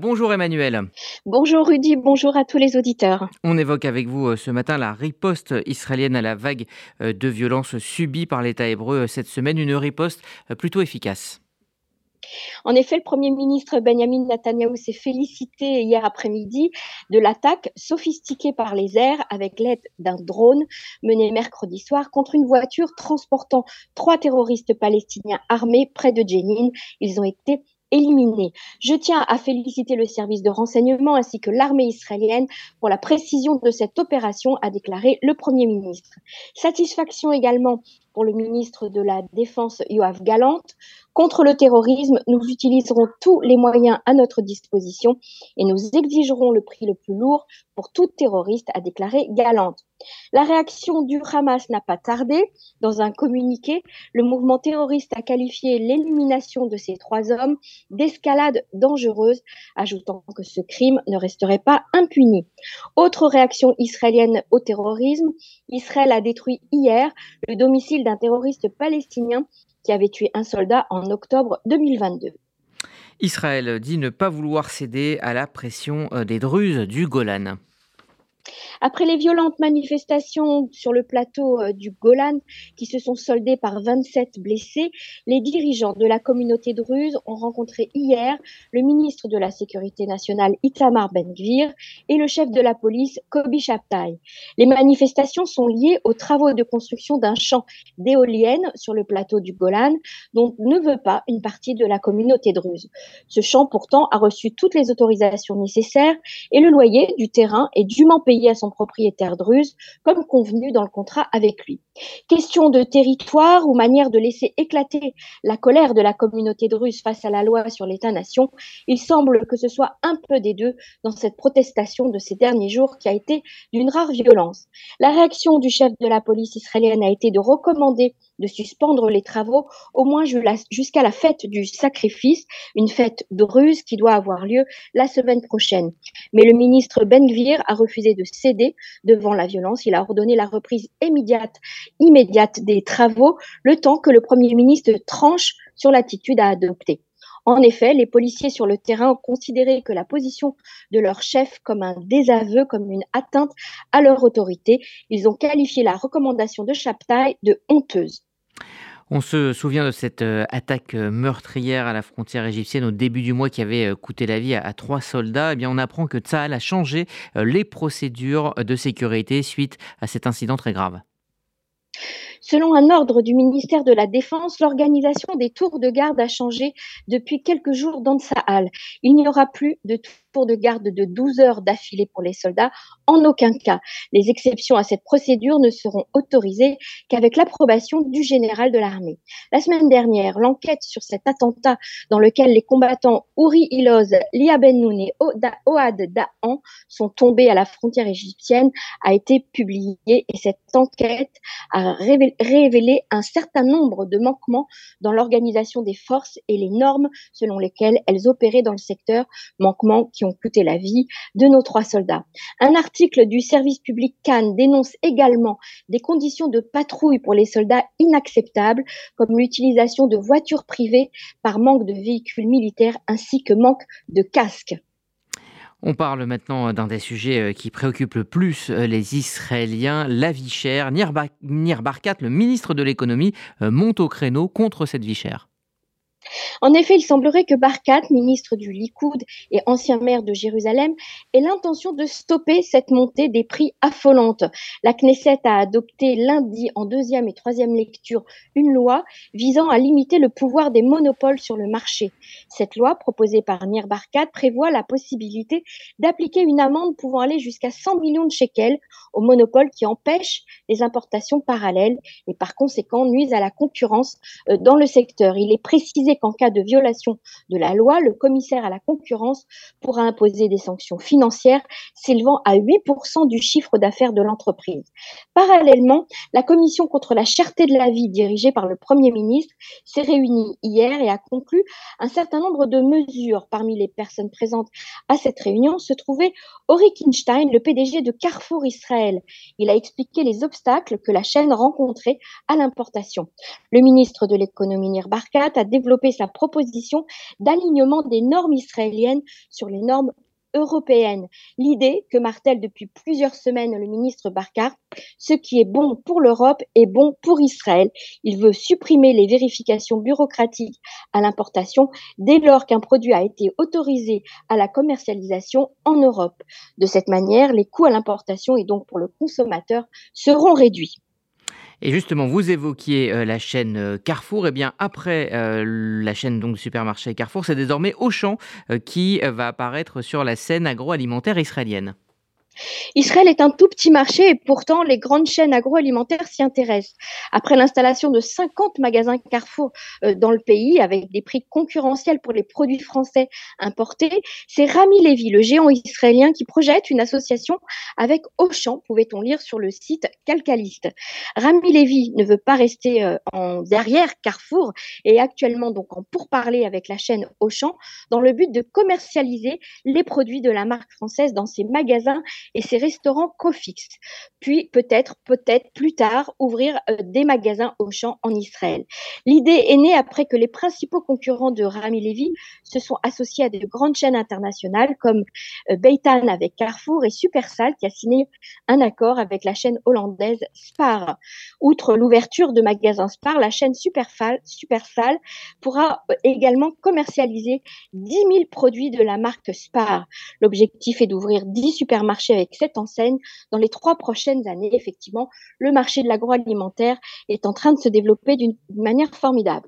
Bonjour Emmanuel. Bonjour Rudy, bonjour à tous les auditeurs. On évoque avec vous euh, ce matin la riposte israélienne à la vague euh, de violence subie par l'État hébreu euh, cette semaine, une riposte plutôt efficace. En effet, le Premier ministre Benjamin Netanyahu s'est félicité hier après-midi de l'attaque sophistiquée par les airs avec l'aide d'un drone mené mercredi soir contre une voiture transportant trois terroristes palestiniens armés près de Jenin. Ils ont été éliminés. Je tiens à féliciter le service de renseignement ainsi que l'armée israélienne pour la précision de cette opération, a déclaré le Premier ministre. Satisfaction également pour le ministre de la Défense Yoav Galante. Contre le terrorisme, nous utiliserons tous les moyens à notre disposition et nous exigerons le prix le plus lourd pour tout terroriste, a déclaré Galante. La réaction du Hamas n'a pas tardé. Dans un communiqué, le mouvement terroriste a qualifié l'élimination de ces trois hommes d'escalade dangereuse, ajoutant que ce crime ne resterait pas impuni. Autre réaction israélienne au terrorisme, Israël a détruit hier le domicile d'un terroriste palestinien qui avait tué un soldat en octobre 2022. Israël dit ne pas vouloir céder à la pression euh, des Druzes du Golan. Après les violentes manifestations sur le plateau euh, du Golan qui se sont soldées par 27 blessés, les dirigeants de la communauté druze ont rencontré hier le ministre de la Sécurité nationale Itamar Ben-Gvir et le chef de la police Kobi Shabtai. Les manifestations sont liées aux travaux de construction d'un champ d'éoliennes sur le plateau du Golan dont ne veut pas une partie de la communauté druze. Ce champ pourtant a reçu toutes les autorisations nécessaires et le loyer du terrain est dûment payé à son propriétaire druze, comme convenu dans le contrat avec lui. Question de territoire ou manière de laisser éclater la colère de la communauté druze face à la loi sur l'État-nation, il semble que ce soit un peu des deux dans cette protestation de ces derniers jours qui a été d'une rare violence. La réaction du chef de la police israélienne a été de recommander de suspendre les travaux au moins jusqu'à la fête du sacrifice, une fête druze qui doit avoir lieu la semaine prochaine. Mais le ministre Ben Gvir a refusé de céder devant la violence. Il a ordonné la reprise immédiate, immédiate des travaux, le temps que le Premier ministre tranche sur l'attitude à adopter. En effet, les policiers sur le terrain ont considéré que la position de leur chef comme un désaveu, comme une atteinte à leur autorité. Ils ont qualifié la recommandation de Chaptaille de honteuse. On se souvient de cette euh, attaque euh, meurtrière à la frontière égyptienne au début du mois qui avait euh, coûté la vie à, trois soldats. Eh on apprend que Tsahal a changé les procédures de sécurité suite à cet incident très grave. Selon un ordre du ministère de la Défense, l'organisation des tours de garde a changé depuis quelques jours dans Tsahal. Il n'y aura plus de tours de garde de 12 heures d'affilée pour les soldats, en aucun cas. Les exceptions à cette procédure ne seront autorisées qu'avec l'approbation du général de l'armée. La semaine dernière, l'enquête sur cet attentat dans lequel les combattants Ouri Iloz, Lia Ben et Oad Da'an sont tombés à la frontière égyptienne a été publiée et cette enquête a révélé un certain nombre de manquements dans l'organisation des forces et les normes selon lesquelles elles opéraient dans le secteur, manquements qui ont coûté la vie de nos trois soldats. Un article du service public Cannes dénonce également des conditions de patrouille pour les soldats inacceptables, comme l'utilisation de voitures privées par manque de véhicules militaires ainsi que manque de casques. On parle maintenant d'un des sujets euh, qui préoccupent le plus euh, les Israéliens, la vie chère. Nir, Barkat, le ministre de l'économie, euh, monte au créneau contre cette vie chère. En effet, il semblerait que Barkat, ministre du Likoud et ancien maire de Jérusalem, ait l'intention de stopper cette montée des prix affolante. La Knesset a adopté lundi en deuxième et troisième lecture une loi visant à limiter le pouvoir des monopoles sur le marché. Cette loi, proposée par Nir Barkat, prévoit la possibilité d'appliquer une amende pouvant aller jusqu'à 100 millions de shekels aux monopoles qui empêchent les importations parallèles et par conséquent nuisent à la concurrence euh, dans le secteur. Il est précisé qu'en cas de violation de la loi, le commissaire à la concurrence pourra imposer des sanctions financières s'élevant à 8% du chiffre d'affaires de l'entreprise. Parallèlement, la commission contre la cherté de la vie dirigée par le Premier ministre s'est réunie hier et a conclu un certain nombre de mesures. Parmi les personnes présentes à cette réunion se trouvait Ori Kinstein, le PDG de Carrefour Israël. Il a expliqué les obstacles que la chaîne rencontrait à l'importation. Le ministre de l'économie Nir Barkat a développé sa proposition d'alignement des normes israéliennes sur les normes européenne. L'idée que martèle depuis plusieurs semaines le ministre Barkar, ce qui est bon pour l'Europe est bon pour Israël. Il veut supprimer les vérifications bureaucratiques à l'importation dès lors qu'un produit a été autorisé à la commercialisation en Europe. De cette manière, les coûts à l'importation et donc pour le consommateur seront réduits. Et justement, vous évoquiez euh, la chaîne euh, Carrefour. Et eh bien, après euh, la chaîne donc supermarché Carrefour, c'est désormais Auchan qui va apparaître sur la scène agroalimentaire israélienne. Israël est un tout petit marché et pourtant les grandes chaînes agroalimentaires s'y intéressent. Après l'installation de 50 magasins Carrefour euh, dans le pays avec des prix concurrentiels pour les produits français importés, c'est Rami Levy, le géant israélien, qui projette une association avec Auchan, pouvait-on lire sur le site Calcaliste. Rami Levy ne veut pas rester euh, en derrière Carrefour et actuellement donc en pourparler avec la chaîne Auchan dans le but de commercialiser les produits de la marque française dans ses magasins et ces restaurants co-fixes. Puis peut-être, peut-être plus tard, ouvrir euh, des magasins au champ en Israël. L'idée est née après que les principaux concurrents de Rami Levy se sont associés à de grandes chaînes internationales comme euh, Beitan avec Carrefour et Supersal qui a signé un accord avec la chaîne hollandaise Spar. Outre l'ouverture de magasins Spar, la chaîne Supersal, Supersal pourra euh, également commercialiser 10 000 produits de la marque Spar. L'objectif est d'ouvrir 10 supermarchés avec cette enseigne dans les trois prochaines années. Effectivement, le marché de l'agroalimentaire est en train de se développer d'une manière formidable.